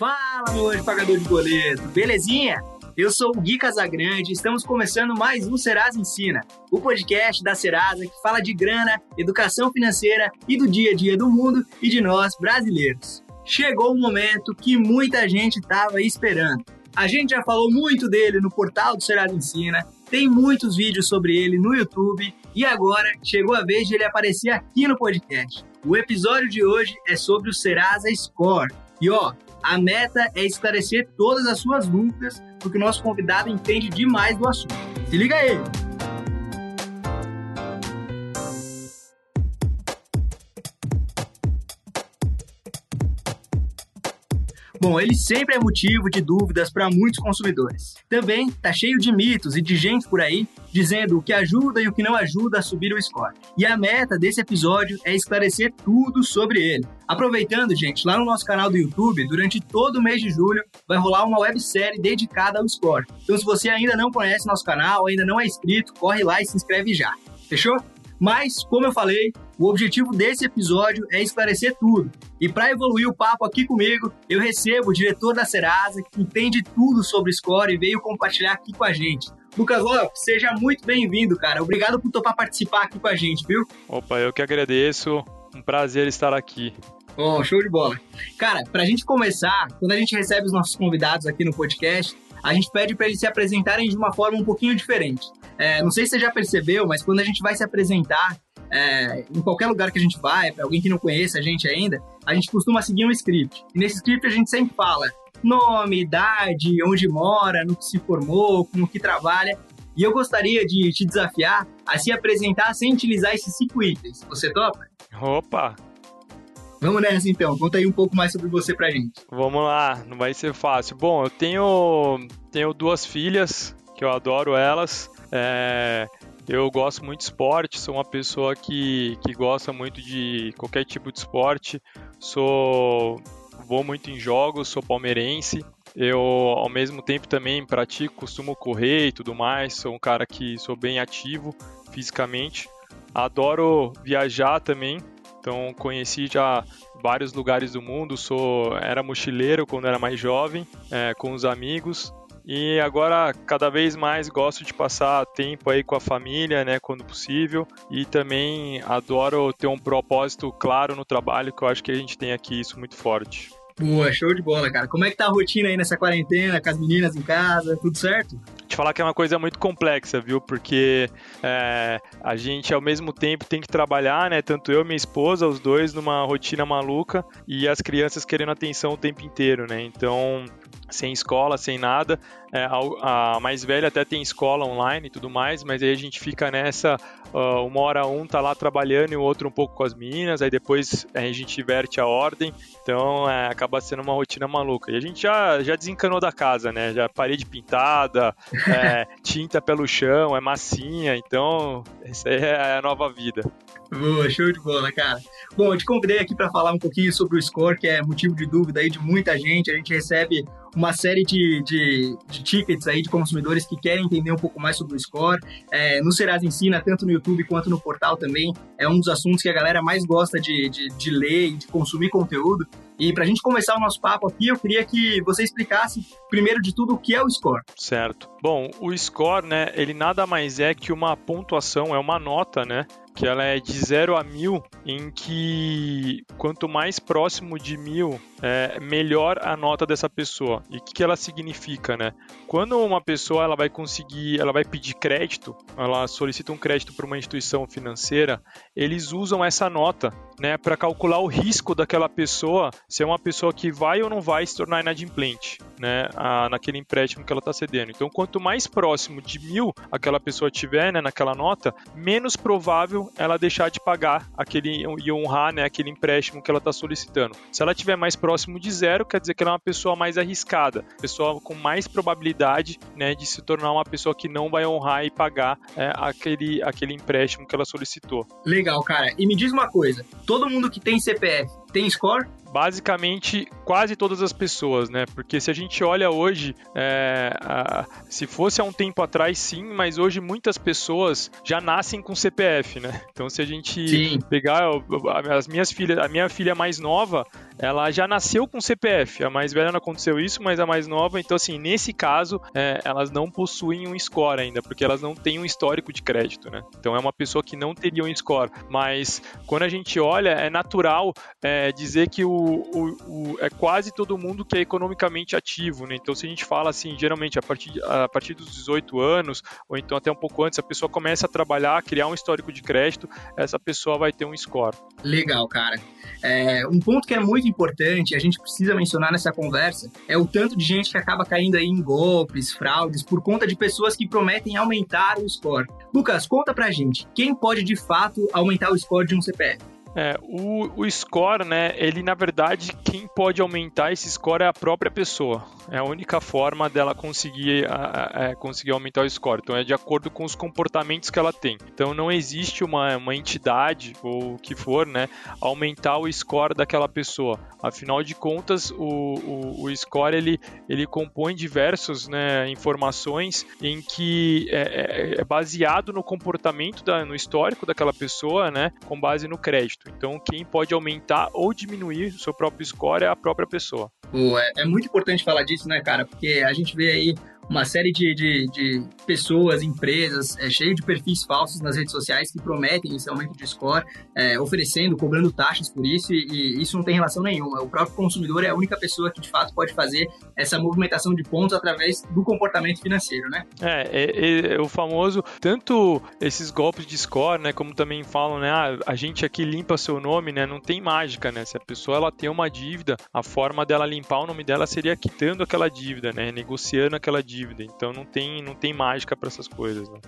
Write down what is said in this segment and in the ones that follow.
Fala, meu anjo pagador de boleto, belezinha? Eu sou o Gui Casagrande e estamos começando mais um Serasa Ensina, o podcast da Serasa que fala de grana, educação financeira e do dia a dia do mundo e de nós brasileiros. Chegou o momento que muita gente estava esperando. A gente já falou muito dele no portal do Serasa Ensina, tem muitos vídeos sobre ele no YouTube e agora chegou a vez de ele aparecer aqui no podcast. O episódio de hoje é sobre o Serasa Score. E ó, a meta é esclarecer todas as suas dúvidas, porque o nosso convidado entende demais do assunto. Se liga aí! Bom, ele sempre é motivo de dúvidas para muitos consumidores. Também está cheio de mitos e de gente por aí dizendo o que ajuda e o que não ajuda a subir o score. E a meta desse episódio é esclarecer tudo sobre ele. Aproveitando, gente, lá no nosso canal do YouTube, durante todo o mês de julho, vai rolar uma websérie dedicada ao score. Então, se você ainda não conhece nosso canal, ainda não é inscrito, corre lá e se inscreve já. Fechou? Mas, como eu falei, o objetivo desse episódio é esclarecer tudo. E para evoluir o papo aqui comigo, eu recebo o diretor da Serasa, que entende tudo sobre score e veio compartilhar aqui com a gente. Lucas Lopes, seja muito bem-vindo, cara. Obrigado por topar participar aqui com a gente, viu? Opa, eu que agradeço. Um prazer estar aqui. Oh, show de bola. Cara, para a gente começar, quando a gente recebe os nossos convidados aqui no podcast, a gente pede para eles se apresentarem de uma forma um pouquinho diferente. É, não sei se você já percebeu, mas quando a gente vai se apresentar é, em qualquer lugar que a gente vai, para alguém que não conhece a gente ainda, a gente costuma seguir um script. E nesse script a gente sempre fala nome, idade, onde mora, no que se formou, como que trabalha. E eu gostaria de te desafiar a se apresentar sem utilizar esses cinco itens. Você topa? Opa! Vamos nessa então, conta aí um pouco mais sobre você pra gente. Vamos lá, não vai ser fácil. Bom, eu tenho, tenho duas filhas, que eu adoro elas. É, eu gosto muito de esporte, sou uma pessoa que, que gosta muito de qualquer tipo de esporte. Sou vou muito em jogos, sou palmeirense. Eu, ao mesmo tempo, também pratico, costumo correr e tudo mais. Sou um cara que sou bem ativo fisicamente. Adoro viajar também. Então, conheci já vários lugares do mundo. Sou era mochileiro quando era mais jovem, é, com os amigos. E agora, cada vez mais gosto de passar tempo aí com a família, né, quando possível. E também adoro ter um propósito claro no trabalho, que eu acho que a gente tem aqui isso muito forte. Boa, show de bola, cara. Como é que tá a rotina aí nessa quarentena, com as meninas em casa, tudo certo? Te falar que é uma coisa muito complexa, viu? Porque é, a gente ao mesmo tempo tem que trabalhar, né? Tanto eu e minha esposa, os dois numa rotina maluca e as crianças querendo atenção o tempo inteiro, né? Então sem escola, sem nada. É, a, a, mais velha até tem escola online e tudo mais, mas aí a gente fica nessa, uh, uma hora um tá lá trabalhando e o outro um pouco com as meninas, aí depois a gente inverte a ordem, então é, acaba sendo uma rotina maluca. E a gente já, já desencanou da casa, né? Já parede pintada, é, tinta pelo chão, é massinha, então essa é a nova vida. Boa, show de bola, cara. Bom, eu te convidei aqui para falar um pouquinho sobre o score, que é motivo de dúvida aí de muita gente. A gente recebe uma série de, de, de, tickets aí de consumidores que querem entender um pouco mais sobre o score. É, no Serasa Ensina, tanto no YouTube quanto no portal também, é um dos assuntos que a galera mais gosta de, de, de ler e de consumir conteúdo. E para a gente começar o nosso papo aqui, eu queria que você explicasse, primeiro de tudo, o que é o score. Certo. Bom, o score, né, ele nada mais é que uma pontuação, é uma nota, né, que ela é de 0 a 1000, em que quanto mais próximo de 1000, é, melhor a nota dessa pessoa. E o que, que ela significa, né? Quando uma pessoa ela vai conseguir, ela vai pedir crédito, ela solicita um crédito para uma instituição financeira, eles usam essa nota, né, para calcular o risco daquela pessoa, se é uma pessoa que vai ou não vai se tornar inadimplente, né, a, naquele empréstimo que ela está cedendo. Então, quanto mais próximo de mil aquela pessoa tiver, né, naquela nota, menos provável ela deixar de pagar aquele e honrar, né, aquele empréstimo que ela está solicitando. Se ela tiver mais próximo de zero, quer dizer que ela é uma pessoa mais arriscada, pessoa com mais probabilidade, né, de se tornar uma pessoa que não vai honrar e pagar é, aquele aquele empréstimo que ela solicitou. Legal, cara. E me diz uma coisa: todo mundo que tem CPF tem score? basicamente quase todas as pessoas, né? Porque se a gente olha hoje, é, a, se fosse há um tempo atrás, sim, mas hoje muitas pessoas já nascem com CPF, né? Então se a gente sim. pegar as minhas filhas, a minha filha mais nova, ela já nasceu com CPF. A mais velha não aconteceu isso, mas a mais nova, então assim, nesse caso, é, elas não possuem um score ainda, porque elas não têm um histórico de crédito, né? Então é uma pessoa que não teria um score. Mas quando a gente olha, é natural é, dizer que o, o, o, é quase todo mundo que é economicamente ativo, né? Então se a gente fala assim, geralmente a partir, a partir dos 18 anos, ou então até um pouco antes, a pessoa começa a trabalhar, criar um histórico de crédito, essa pessoa vai ter um score. Legal, cara. É, um ponto que é muito importante, a gente precisa mencionar nessa conversa, é o tanto de gente que acaba caindo aí em golpes, fraudes, por conta de pessoas que prometem aumentar o score. Lucas, conta pra gente, quem pode de fato aumentar o score de um CPF? É, o, o score, né, ele na verdade, quem pode aumentar esse score é a própria pessoa. É a única forma dela conseguir, é, conseguir aumentar o score. Então é de acordo com os comportamentos que ela tem. Então não existe uma, uma entidade ou o que for, né, aumentar o score daquela pessoa. Afinal de contas, o, o, o score ele, ele compõe diversas né, informações em que é, é, é baseado no comportamento, da, no histórico daquela pessoa, né, com base no crédito. Então, quem pode aumentar ou diminuir o seu próprio score é a própria pessoa. Pô, é, é muito importante falar disso, né, cara? Porque a gente vê aí uma série de, de, de pessoas, empresas, é, cheio de perfis falsos nas redes sociais que prometem esse aumento de score, é, oferecendo, cobrando taxas por isso, e, e, isso não tem relação nenhuma. O próprio consumidor é a única pessoa que de fato pode fazer essa movimentação de pontos através do comportamento financeiro, né? É, é, é o famoso, tanto esses golpes de score, né, como também falam, né, ah, a gente aqui limpa seu nome, né, não tem mágica, né? Se a pessoa ela tem uma dívida, a forma dela limpar o nome dela seria quitando aquela dívida, né, negociando aquela dívida dívida. Então não tem, não tem mágica para essas coisas. Né?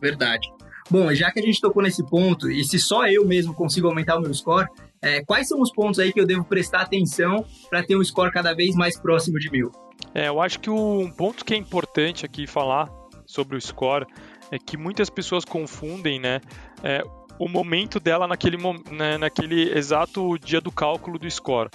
Verdade. Bom, já que a gente tocou nesse ponto, e se só eu mesmo consigo aumentar o meu score, é, quais são os pontos aí que eu devo prestar atenção para ter um score cada vez mais próximo de mil? É, eu acho que um ponto que é importante aqui falar sobre o score é que muitas pessoas confundem, né? É, o momento dela naquele, né, naquele exato dia do cálculo do score.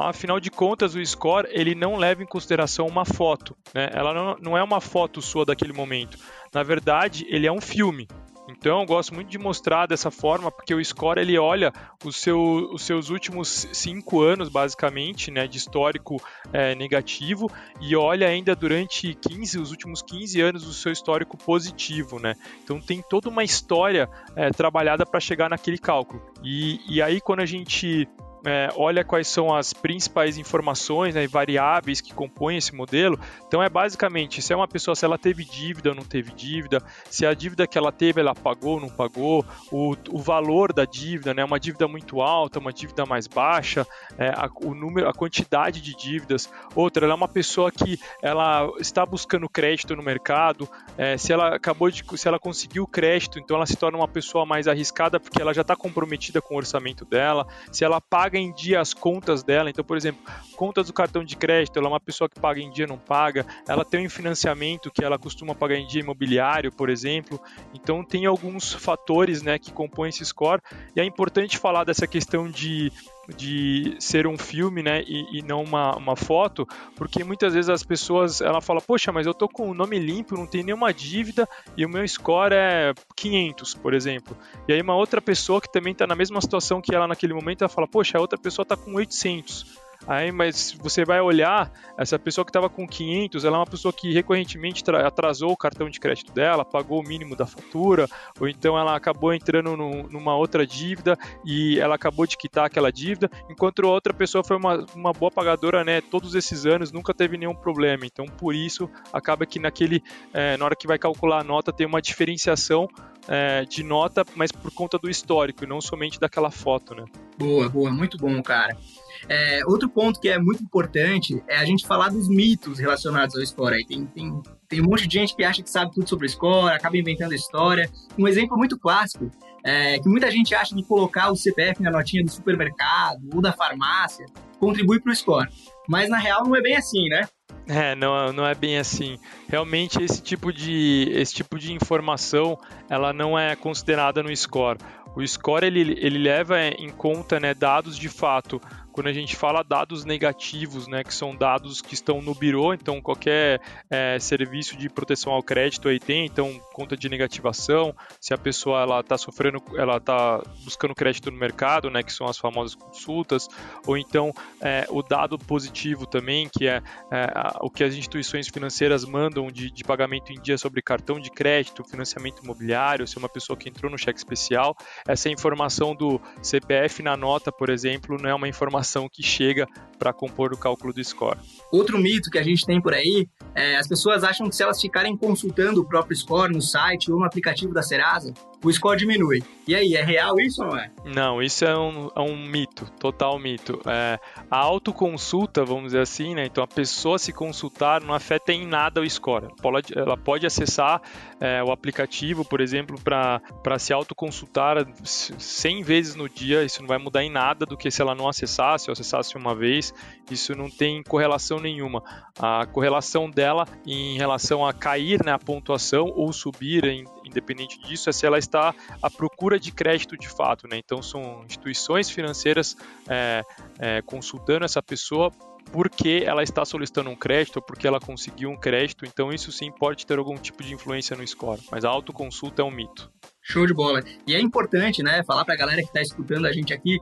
Afinal de contas, o score ele não leva em consideração uma foto, né? Ela não, não é uma foto sua daquele momento. Na verdade, ele é um filme. Então, eu gosto muito de mostrar dessa forma, porque o score ele olha seu, os seus últimos cinco anos, basicamente, né, de histórico é, negativo, e olha ainda durante 15, os últimos 15 anos, o seu histórico positivo, né? Então, tem toda uma história é, trabalhada para chegar naquele cálculo. E, e aí, quando a gente é, olha quais são as principais informações né, e variáveis que compõem esse modelo. Então é basicamente se é uma pessoa se ela teve dívida ou não teve dívida, se a dívida que ela teve ela pagou ou não pagou, o, o valor da dívida, né, uma dívida muito alta, uma dívida mais baixa, é, a, o número, a quantidade de dívidas. Outra, ela é uma pessoa que ela está buscando crédito no mercado, é, se ela acabou de, se ela conseguiu crédito, então ela se torna uma pessoa mais arriscada porque ela já está comprometida com o orçamento dela, se ela paga paga em dia as contas dela. Então, por exemplo, contas do cartão de crédito, ela é uma pessoa que paga em dia, não paga. Ela tem um financiamento que ela costuma pagar em dia imobiliário, por exemplo. Então, tem alguns fatores né, que compõem esse score. E é importante falar dessa questão de de ser um filme, né, e, e, não uma, uma foto, porque muitas vezes as pessoas, ela fala, poxa, mas eu tô com o nome limpo, não tem nenhuma dívida e o meu score é 500, por exemplo. E aí uma outra pessoa que também está na mesma situação que ela naquele momento, ela fala, poxa, a outra pessoa está com 800. Aí, mas você vai olhar, essa pessoa que estava com 500, ela é uma pessoa que recorrentemente atrasou o cartão de crédito dela, pagou o mínimo da fatura, ou então ela acabou entrando numa outra dívida e ela acabou de quitar aquela dívida, enquanto outra pessoa foi uma, uma boa pagadora, né, todos esses anos, nunca teve nenhum problema. Então, por isso, acaba que naquele, é, na hora que vai calcular a nota, tem uma diferenciação é, de nota, mas por conta do histórico, e não somente daquela foto, né? Boa, boa, muito bom, cara. É, outro ponto que é muito importante é a gente falar dos mitos relacionados ao score. Aí tem, tem, tem um monte de gente que acha que sabe tudo sobre o score, acaba inventando história. Um exemplo muito clássico é que muita gente acha que colocar o CPF na notinha do supermercado ou da farmácia contribui para o score. Mas na real não é bem assim, né? É, não, não é bem assim. Realmente esse tipo de esse tipo de informação ela não é considerada no score. O score ele, ele leva em conta né, dados de fato quando a gente fala dados negativos, né, que são dados que estão no birô, então qualquer é, serviço de proteção ao crédito aí tem, então conta de negativação, se a pessoa ela está sofrendo, ela está buscando crédito no mercado, né, que são as famosas consultas, ou então é, o dado positivo também, que é, é, o que as instituições financeiras mandam de, de pagamento em dia sobre cartão de crédito, financiamento imobiliário, se é uma pessoa que entrou no cheque especial, essa informação do CPF na nota, por exemplo, não é uma informação que chega para compor o cálculo do score. Outro mito que a gente tem por aí é as pessoas acham que se elas ficarem consultando o próprio score no site ou no aplicativo da Serasa, o score diminui. E aí, é real isso ou não é? Não, isso é um, é um mito, total mito. É, a autoconsulta, vamos dizer assim, né? Então a pessoa se consultar não afeta em nada o score. Ela pode, ela pode acessar é, o aplicativo, por exemplo, para se autoconsultar 100 vezes no dia, isso não vai mudar em nada do que se ela não acessasse ou acessasse uma vez, isso não tem correlação nenhuma. A correlação dela em relação a cair na né, pontuação ou subir, independente disso, é se ela está à procura de crédito de fato. Né? Então, são instituições financeiras é, é, consultando essa pessoa porque ela está solicitando um crédito ou porque ela conseguiu um crédito, então isso sim pode ter algum tipo de influência no score, mas a autoconsulta é um mito. Show de bola. E é importante, né, falar para a galera que está escutando a gente aqui,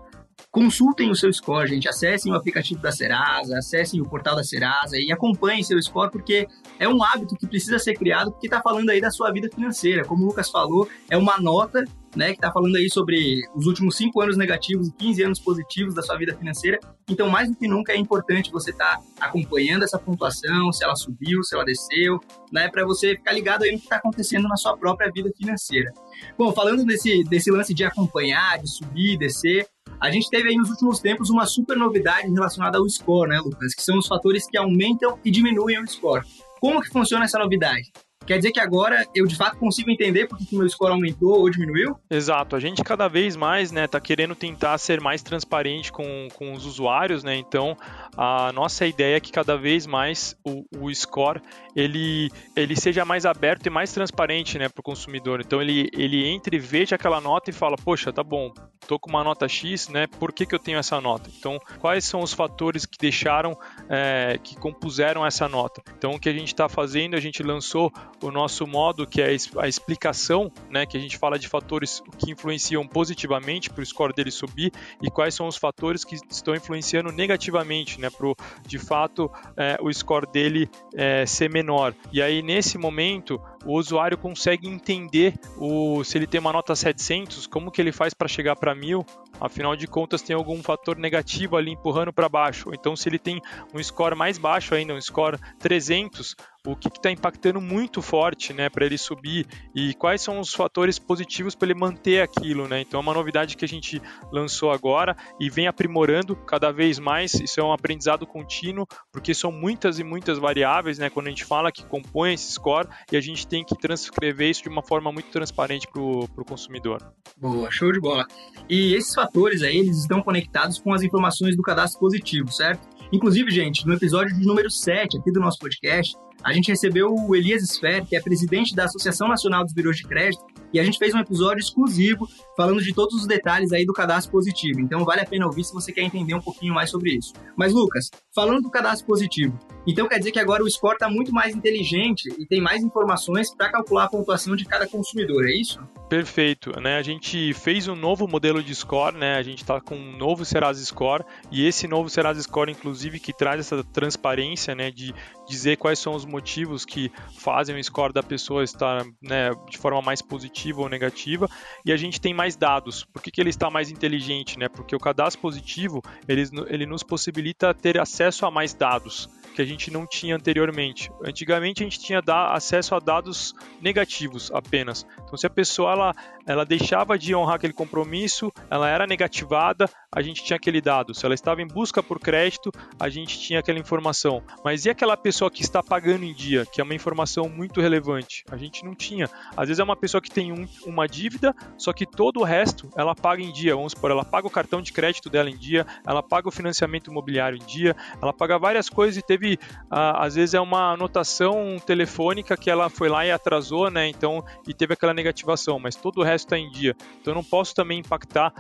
consultem o seu score, gente. Acessem o aplicativo da Serasa, acessem o portal da Serasa e acompanhem seu score, porque é um hábito que precisa ser criado, porque está falando aí da sua vida financeira. Como o Lucas falou, é uma nota né, que está falando aí sobre os últimos cinco anos negativos e 15 anos positivos da sua vida financeira. Então, mais do que nunca, é importante você estar tá acompanhando essa pontuação, se ela subiu, se ela desceu, né, para você ficar ligado aí no que está acontecendo na sua própria vida financeira. Bom, falando desse, desse lance de acompanhar, de subir, descer, a gente teve aí nos últimos tempos uma super novidade relacionada ao score, né, Lucas? Que são os fatores que aumentam e diminuem o score. Como que funciona essa novidade? Quer dizer que agora eu de fato consigo entender porque que meu score aumentou ou diminuiu? Exato, a gente cada vez mais né, tá querendo tentar ser mais transparente com, com os usuários, né? Então a nossa ideia é que cada vez mais o, o score ele, ele seja mais aberto e mais transparente né, para o consumidor. Então ele, ele entre, veja aquela nota e fala, poxa, tá bom, tô com uma nota X, né? Por que, que eu tenho essa nota? Então, quais são os fatores que deixaram, é, que compuseram essa nota? Então, o que a gente está fazendo, a gente lançou o nosso modo, que é a explicação, né, que a gente fala de fatores que influenciam positivamente para o score dele subir e quais são os fatores que estão influenciando negativamente, né, para de fato é, o score dele é, ser menor. E aí nesse momento o usuário consegue entender o, se ele tem uma nota 700, como que ele faz para chegar para 1000, afinal de contas tem algum fator negativo ali empurrando para baixo. Então se ele tem um score mais baixo ainda, um score 300, o que está impactando muito forte né, para ele subir e quais são os fatores positivos para ele manter aquilo. Né? Então é uma novidade que a gente lançou agora e vem aprimorando cada vez mais. Isso é um aprendizado contínuo, porque são muitas e muitas variáveis né, quando a gente fala que compõe esse score e a gente tem que transcrever isso de uma forma muito transparente para o consumidor. Boa, show de bola. E esses aí, eles estão conectados com as informações do cadastro positivo, certo? Inclusive, gente, no episódio de número 7 aqui do nosso podcast, a gente recebeu o Elias Sfer, que é presidente da Associação Nacional dos Birôs de Crédito, e a gente fez um episódio exclusivo falando de todos os detalhes aí do cadastro positivo. Então vale a pena ouvir se você quer entender um pouquinho mais sobre isso. Mas Lucas, falando do cadastro positivo, então quer dizer que agora o score está muito mais inteligente e tem mais informações para calcular a pontuação de cada consumidor, é isso? Perfeito, né? A gente fez um novo modelo de score, né? A gente está com um novo Serasa Score e esse novo Serasa Score, inclusive, que traz essa transparência, né? De dizer quais são os motivos que fazem o score da pessoa estar né, de forma mais positiva ou negativa e a gente tem mais dados. Por que, que ele está mais inteligente? Né? Porque o cadastro positivo ele, ele nos possibilita ter acesso a mais dados que a gente não tinha anteriormente. Antigamente a gente tinha acesso a dados negativos apenas. Então se a pessoa ela, ela deixava de honrar aquele compromisso, ela era negativada, a gente tinha aquele dado. Se ela estava em busca por crédito, a gente tinha aquela informação. Mas e aquela pessoa que está pagando em dia, que é uma informação muito relevante? A gente não tinha. Às vezes é uma pessoa que tem um, uma dívida, só que todo o resto ela paga em dia. Vamos supor, ela paga o cartão de crédito dela em dia, ela paga o financiamento imobiliário em dia, ela paga várias coisas e teve às vezes é uma anotação telefônica que ela foi lá e atrasou, né? Então, e teve aquela negativação, mas todo o resto está em dia. Então, eu não posso também impactar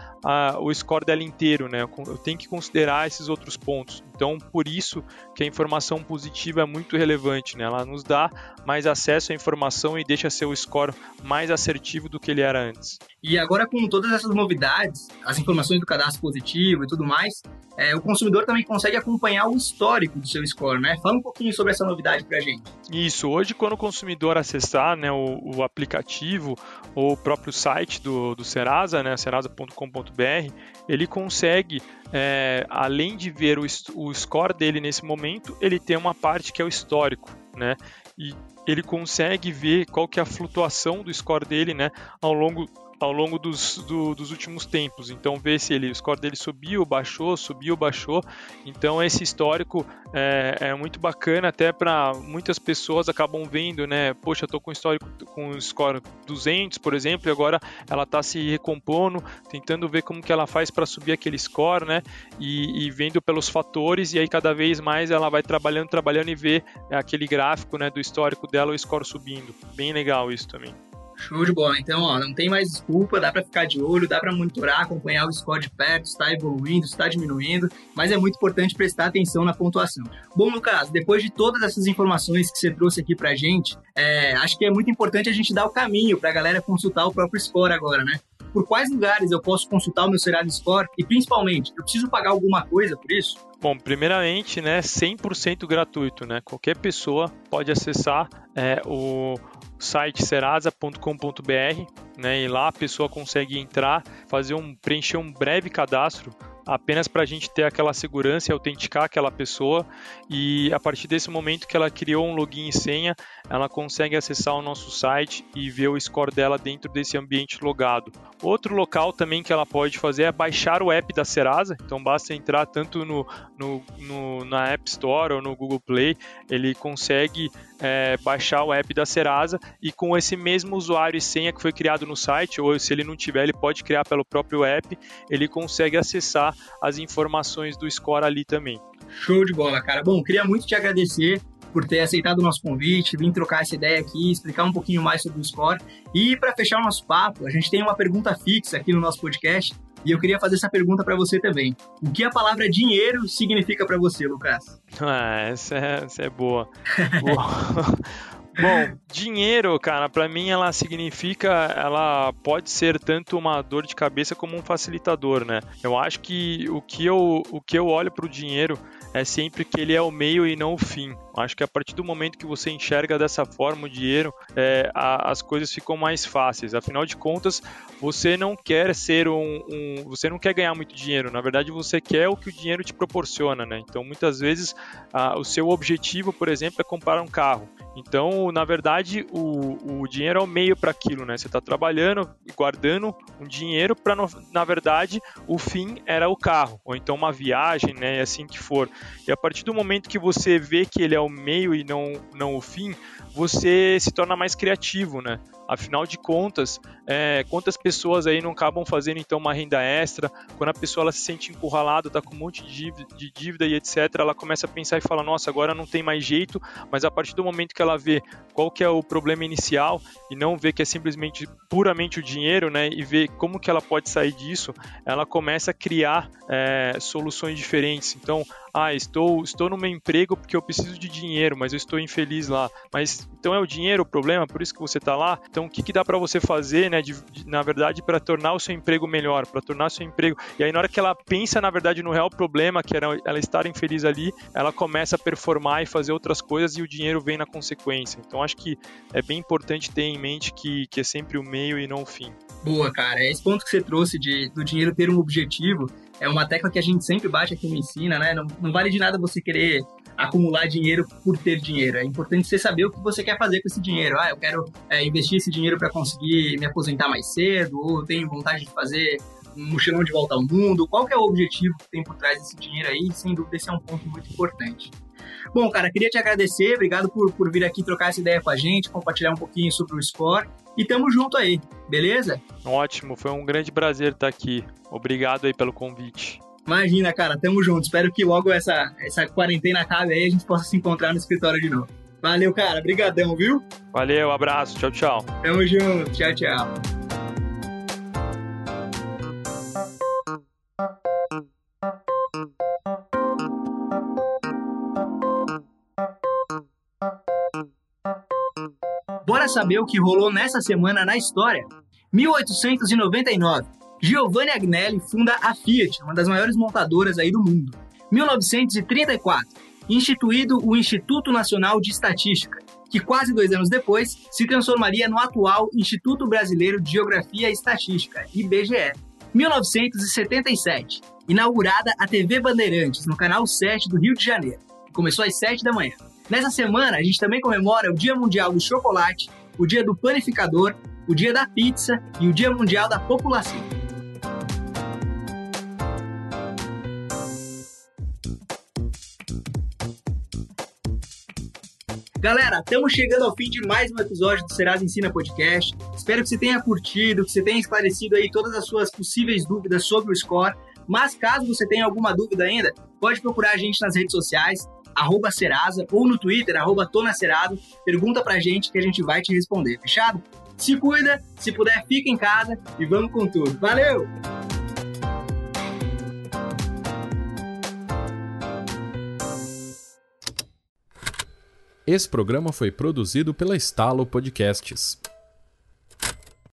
o score dela inteiro, né? Eu tenho que considerar esses outros pontos. Então, por isso que a informação positiva é muito relevante, né? Ela nos dá mais acesso à informação e deixa seu score mais assertivo do que ele era antes. E agora, com todas essas novidades, as informações do cadastro positivo e tudo mais, é, o consumidor também consegue acompanhar o histórico do seu score, né? Fala um pouquinho sobre essa novidade para a gente. Isso, hoje quando o consumidor acessar né, o, o aplicativo ou o próprio site do, do Serasa, né, serasa.com.br, ele consegue, é, além de ver o, o score dele nesse momento, ele tem uma parte que é o histórico, né? E ele consegue ver qual que é a flutuação do score dele, né, ao longo ao longo dos, do, dos últimos tempos. Então, ver se ele, o score dele subiu, baixou, subiu, baixou. Então, esse histórico é, é muito bacana, até para muitas pessoas acabam vendo, né? Poxa, tô com histórico com score 200, por exemplo, e agora ela está se recompondo, tentando ver como que ela faz para subir aquele score, né? E, e, vendo pelos fatores, e aí cada vez mais ela vai trabalhando, trabalhando e vê aquele gráfico, né, do histórico dela, o score subindo. Bem legal isso também. Show de bola. Então, ó, não tem mais desculpa, dá para ficar de olho, dá para monitorar, acompanhar o score de perto, está evoluindo, está diminuindo, mas é muito importante prestar atenção na pontuação. Bom, Lucas, depois de todas essas informações que você trouxe aqui pra gente, é, acho que é muito importante a gente dar o caminho para a galera consultar o próprio score agora, né? Por quais lugares eu posso consultar o meu Serasa Score e, principalmente, eu preciso pagar alguma coisa por isso? Bom, primeiramente, né, 100% gratuito, né? Qualquer pessoa pode acessar é, o site serasa.com.br, né? E lá a pessoa consegue entrar, fazer um preencher um breve cadastro apenas para a gente ter aquela segurança e autenticar aquela pessoa. E a partir desse momento que ela criou um login e senha, ela consegue acessar o nosso site e ver o score dela dentro desse ambiente logado. Outro local também que ela pode fazer é baixar o app da Serasa. Então basta entrar tanto no, no, no na App Store ou no Google Play, ele consegue é, baixar o app da Serasa e com esse mesmo usuário e senha que foi criado no site, ou se ele não tiver, ele pode criar pelo próprio app, ele consegue acessar as informações do score ali também. Show de bola, cara. Bom, queria muito te agradecer por ter aceitado o nosso convite, vir trocar essa ideia aqui, explicar um pouquinho mais sobre o score. E para fechar o nosso papo, a gente tem uma pergunta fixa aqui no nosso podcast e eu queria fazer essa pergunta para você também. O que a palavra dinheiro significa para você, Lucas? Ah, essa é, essa é boa. Bom, dinheiro, cara, para mim ela significa, ela pode ser tanto uma dor de cabeça como um facilitador, né? Eu acho que o que eu, o que eu olho para o dinheiro é sempre que ele é o meio e não o fim. Acho que a partir do momento que você enxerga dessa forma o dinheiro, é, a, as coisas ficam mais fáceis. Afinal de contas, você não quer ser um, um, você não quer ganhar muito dinheiro. Na verdade, você quer o que o dinheiro te proporciona, né? Então, muitas vezes, a, o seu objetivo, por exemplo, é comprar um carro. Então, na verdade, o, o dinheiro é o meio para aquilo, né? Você está trabalhando e guardando um dinheiro para, na verdade, o fim era o carro, ou então uma viagem, né? E assim que for. E a partir do momento que você vê que ele é o meio e não, não o fim, você se torna mais criativo, né? Afinal de contas, é, quantas pessoas aí não acabam fazendo então uma renda extra? Quando a pessoa ela se sente encurralada, tá com um monte de dívida, de dívida e etc, ela começa a pensar e fala: "Nossa, agora não tem mais jeito", mas a partir do momento que ela vê qual que é o problema inicial e não vê que é simplesmente puramente o dinheiro, né, e vê como que ela pode sair disso, ela começa a criar é, soluções diferentes. Então, ah, estou, estou no meu emprego porque eu preciso de dinheiro, mas eu estou infeliz lá. Mas então é o dinheiro o problema, por isso que você está lá. Então o que, que dá para você fazer, né, de, de, na verdade, para tornar o seu emprego melhor, para tornar o seu emprego. E aí na hora que ela pensa, na verdade, no real problema, que era ela estar infeliz ali, ela começa a performar e fazer outras coisas e o dinheiro vem na consequência. Então acho que é bem importante ter em mente que, que é sempre o meio e não o fim. Boa, cara. Esse ponto que você trouxe de, do dinheiro ter um objetivo é uma tecla que a gente sempre bate aqui no Ensina, né? Não, não vale de nada você querer acumular dinheiro por ter dinheiro. É importante você saber o que você quer fazer com esse dinheiro. Ah, eu quero é, investir esse dinheiro para conseguir me aposentar mais cedo, ou tenho vontade de fazer um mochilão de volta ao mundo. Qual que é o objetivo que tem por trás desse dinheiro aí? Sem dúvida, esse é um ponto muito importante. Bom, cara, queria te agradecer, obrigado por, por vir aqui trocar essa ideia com a gente, compartilhar um pouquinho sobre o score e tamo junto aí, beleza? Ótimo, foi um grande prazer estar aqui. Obrigado aí pelo convite. Imagina, cara, tamo junto. Espero que logo essa, essa quarentena acabe aí e a gente possa se encontrar no escritório de novo. Valeu, cara. Brigadão, viu? Valeu, abraço. Tchau, tchau. Tamo junto. Tchau, tchau. Bora saber o que rolou nessa semana na história? 1899. Giovanni Agnelli funda a Fiat, uma das maiores montadoras aí do mundo. 1934. Instituído o Instituto Nacional de Estatística, que quase dois anos depois se transformaria no atual Instituto Brasileiro de Geografia e Estatística, IBGE. 1977. Inaugurada a TV Bandeirantes, no canal 7 do Rio de Janeiro. Começou às 7 da manhã. Nessa semana, a gente também comemora o Dia Mundial do Chocolate, o Dia do Panificador, o Dia da Pizza e o Dia Mundial da População. Galera, estamos chegando ao fim de mais um episódio do Serasa Ensina Podcast. Espero que você tenha curtido, que você tenha esclarecido aí todas as suas possíveis dúvidas sobre o score. Mas caso você tenha alguma dúvida ainda, pode procurar a gente nas redes sociais, arroba Serasa, ou no Twitter, arroba Tonacerado. Pergunta pra gente que a gente vai te responder, fechado? Se cuida, se puder, fica em casa e vamos com tudo. Valeu! Esse programa foi produzido pela Estalo Podcasts.